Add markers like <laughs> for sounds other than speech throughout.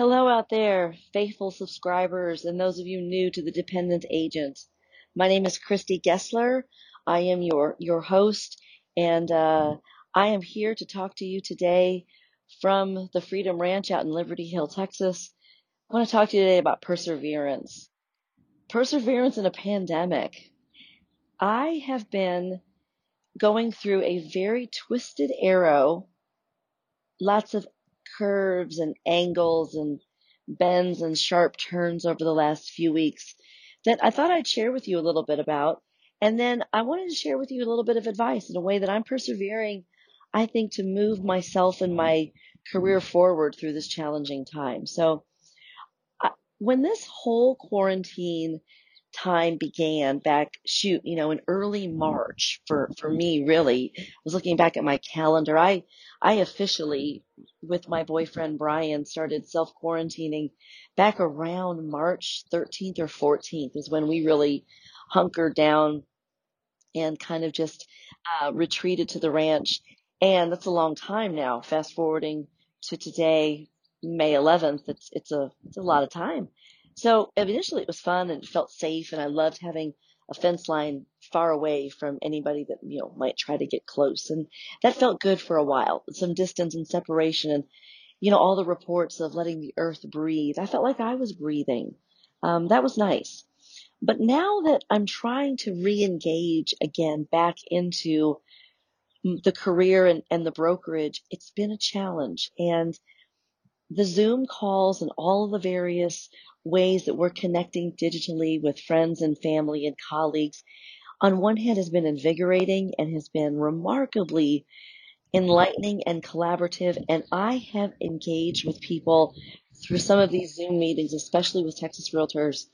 Hello out there, faithful subscribers and those of you new to the Dependent Agent. My name is Christy Gessler. I am your, your host and, uh, I am here to talk to you today from the Freedom Ranch out in Liberty Hill, Texas. I want to talk to you today about perseverance. Perseverance in a pandemic. I have been going through a very twisted arrow, lots of curves and angles and bends and sharp turns over the last few weeks that I thought I'd share with you a little bit about. And then I wanted to share with you a little bit of advice in a way that I'm persevering, I think, to move myself and my career forward through this challenging time. So, when this whole quarantine time began back, shoot, you know, in early March for, for me, really, I was looking back at my calendar. I, I officially, with my boyfriend Brian, started self quarantining back around March 13th or 14th is when we really hunkered down and kind of just uh, retreated to the ranch. And that's a long time now. Fast forwarding to today, May 11th, it's, it's a, it's a lot of time. So initially it was fun and it felt safe and I loved having a fence line far away from anybody that, you know, might try to get close. And that felt good for a while, some distance and separation and, you know, all the reports of letting the earth breathe. I felt like I was breathing. Um, that was nice. But now that I'm trying to re-engage again back into the career and, and the brokerage, it's been a challenge. And the Zoom calls and all the various ways that we're connecting digitally with friends and family and colleagues, on one hand, has been invigorating and has been remarkably enlightening and collaborative. And I have engaged with people through some of these Zoom meetings, especially with Texas Realtors,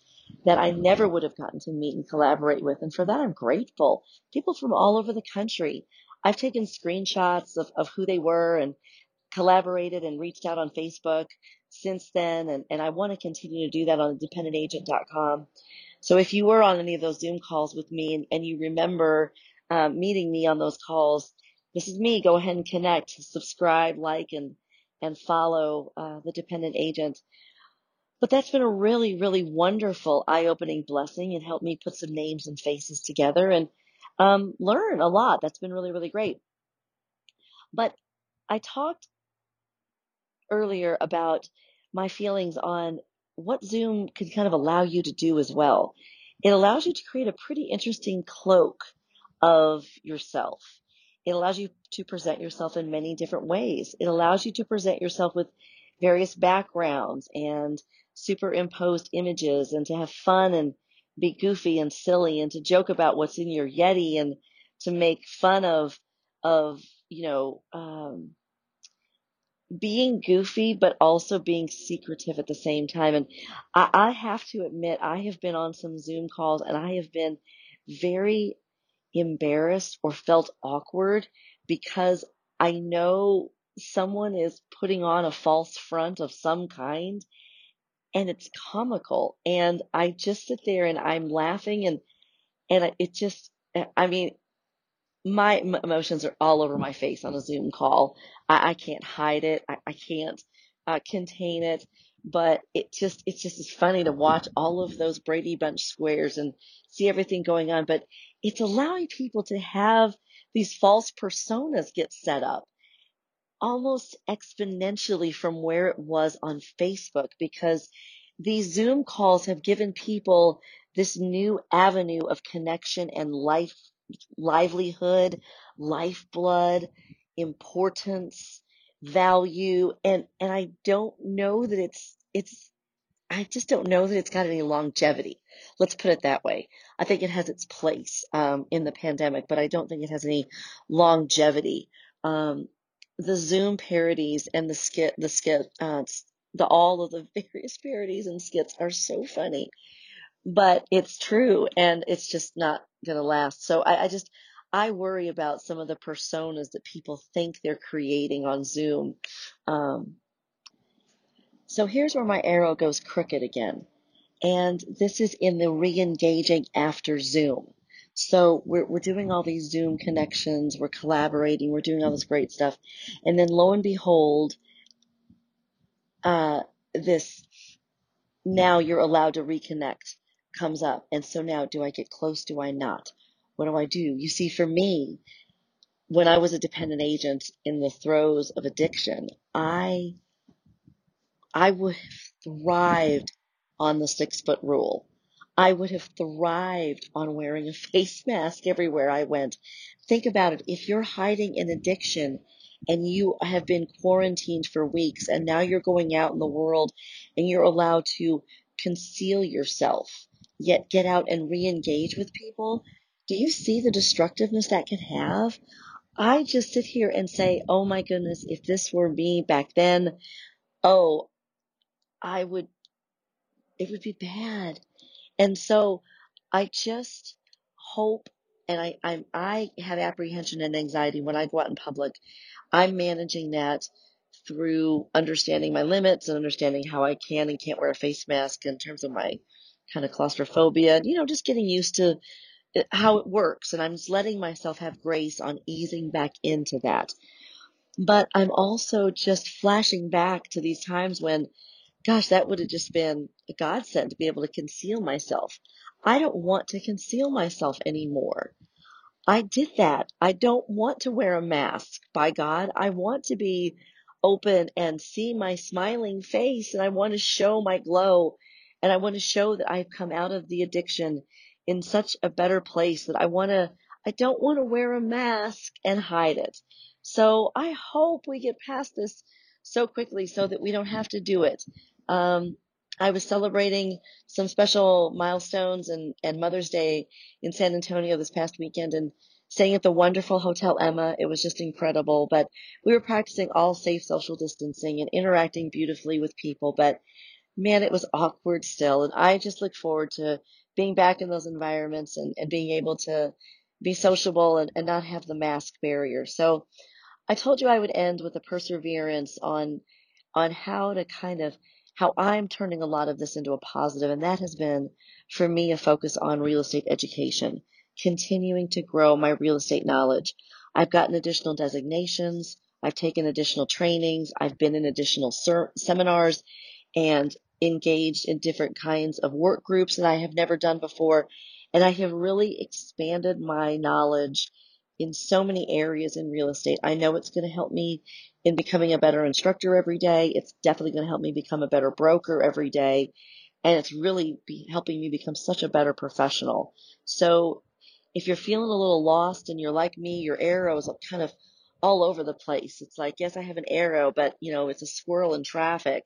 that I never would have gotten to meet and collaborate with. And for that, I'm grateful. People from all over the country. I've taken screenshots of, of who they were and collaborated and reached out on Facebook since then. And, and I want to continue to do that on dependentagent.com. So if you were on any of those Zoom calls with me and, and you remember um, meeting me on those calls, this is me. Go ahead and connect, subscribe, like, and, and follow uh, the dependent agent. But that's been a really, really wonderful eye-opening blessing and helped me put some names and faces together and um, learn a lot. That's been really, really great. But I talked earlier about my feelings on what Zoom could kind of allow you to do as well. It allows you to create a pretty interesting cloak of yourself. It allows you to present yourself in many different ways. It allows you to present yourself with various backgrounds and superimposed images and to have fun and be goofy and silly and to joke about what's in your Yeti and to make fun of, of, you know, um, being goofy, but also being secretive at the same time. And I, I have to admit, I have been on some Zoom calls and I have been very embarrassed or felt awkward because I know someone is putting on a false front of some kind and it's comical. And I just sit there and I'm laughing and, and it just, I mean, my emotions are all over my face on a Zoom call. I, I can't hide it. I, I can't uh, contain it. But it just it's just as funny to watch all of those Brady Bunch squares and see everything going on. But it's allowing people to have these false personas get set up almost exponentially from where it was on Facebook because these Zoom calls have given people this new avenue of connection and life livelihood, lifeblood, importance, value, and, and I don't know that it's, it's, I just don't know that it's got any longevity. Let's put it that way. I think it has its place, um, in the pandemic, but I don't think it has any longevity. Um, the Zoom parodies and the skit, the skit, uh, the, all of the <laughs> various parodies and skits are so funny but it's true and it's just not going to last. So I, I, just, I worry about some of the personas that people think they're creating on Zoom. Um, so here's where my arrow goes crooked again. And this is in the re-engaging after Zoom. So we're, we're doing all these Zoom connections, we're collaborating, we're doing all this great stuff. And then lo and behold, uh, this now you're allowed to reconnect comes up. And so now, do I get close? Do I not? What do I do? You see, for me, when I was a dependent agent in the throes of addiction, I I would have thrived on the six foot rule. I would have thrived on wearing a <laughs> face mask everywhere I went. Think about it. If you're hiding an addiction and you have been quarantined for weeks and now you're going out in the world and you're allowed to conceal yourself, yet get out and re-engage with people, do you see the destructiveness that can have? I just sit here and say, oh my goodness, if this were me back then, oh, I would, it would be bad. And so I just hope and I, I, I have apprehension and anxiety when I go out in public. I'm managing that through understanding my limits and understanding how I can and can't wear a face mask in terms of my kind of claustrophobia, you know, just getting used to uh, how it works. And I'm just letting myself have grace on easing back into that. But I'm also just flashing back to these times when, gosh, that would have just been a godsend to be able to conceal myself. I don't want to conceal myself anymore. I did that. I don't want to wear a mask. By God, I want to be open and see my smiling face and I want to show my glow and I want to show that I've come out of the addiction in such a better place that I want to, I don't want to wear a mask and hide it. So I hope we get past this so quickly so that we don't have to do it. Um, I was celebrating some special milestones and, and Mother's Day in San Antonio this past weekend and staying at the wonderful Hotel Emma. It was just incredible, but we were practicing all safe social distancing and interacting beautifully with people. But man, it was awkward still. And I just look forward to being back in those environments and, and being able to be sociable and, and not have the mask barrier. So I told you I would end with a perseverance on on how to kind of how I'm turning a lot of this into a positive, and that has been for me a focus on real estate education, continuing to grow my real estate knowledge. I've gotten additional designations, I've taken additional trainings, I've been in additional ser- seminars, and engaged in different kinds of work groups that I have never done before. And I have really expanded my knowledge in so many areas in real estate. I know it's going to help me in becoming a better instructor every day. It's definitely going to help me become a better broker every day. And it's really helping me become such a better professional. So if you're feeling a little lost and you're like me, your arrow is kind of all over the place. It's like, yes, I have an arrow, but you know, it's a squirrel in traffic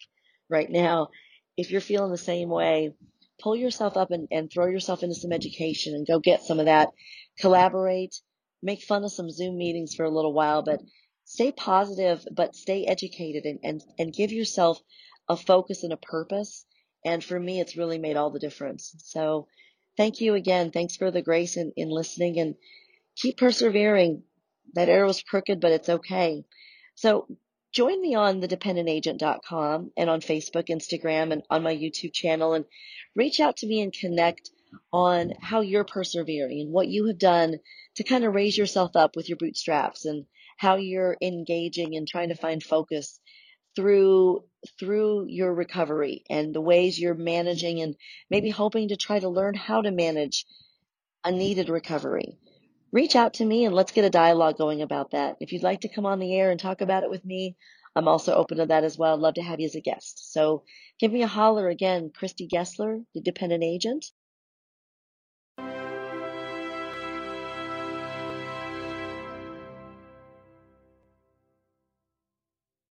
right now. If you're feeling the same way, pull yourself up and, and throw yourself into some education and go get some of that. Collaborate, make fun of some Zoom meetings for a little while, but stay positive, but stay educated and, and, and give yourself a focus and a purpose. And for me, it's really made all the difference. So thank you again. Thanks for the grace in, in listening and keep persevering. That arrow's crooked, but it's okay. So join me on thedependentagent.com and on Facebook, Instagram, and on my YouTube channel and reach out to me and connect on how you're persevering and what you have done to kind of raise yourself up with your bootstraps and how you're engaging and trying to find focus through through your recovery and the ways you're managing and maybe hoping to try to learn how to manage a needed recovery. Reach out to me and let's get a dialogue going about that. If you'd like to come on the air and talk about it with me, I'm also open to that as well. I'd love to have you as a guest. So give me a holler again, Christy Gessler, the dependent agent,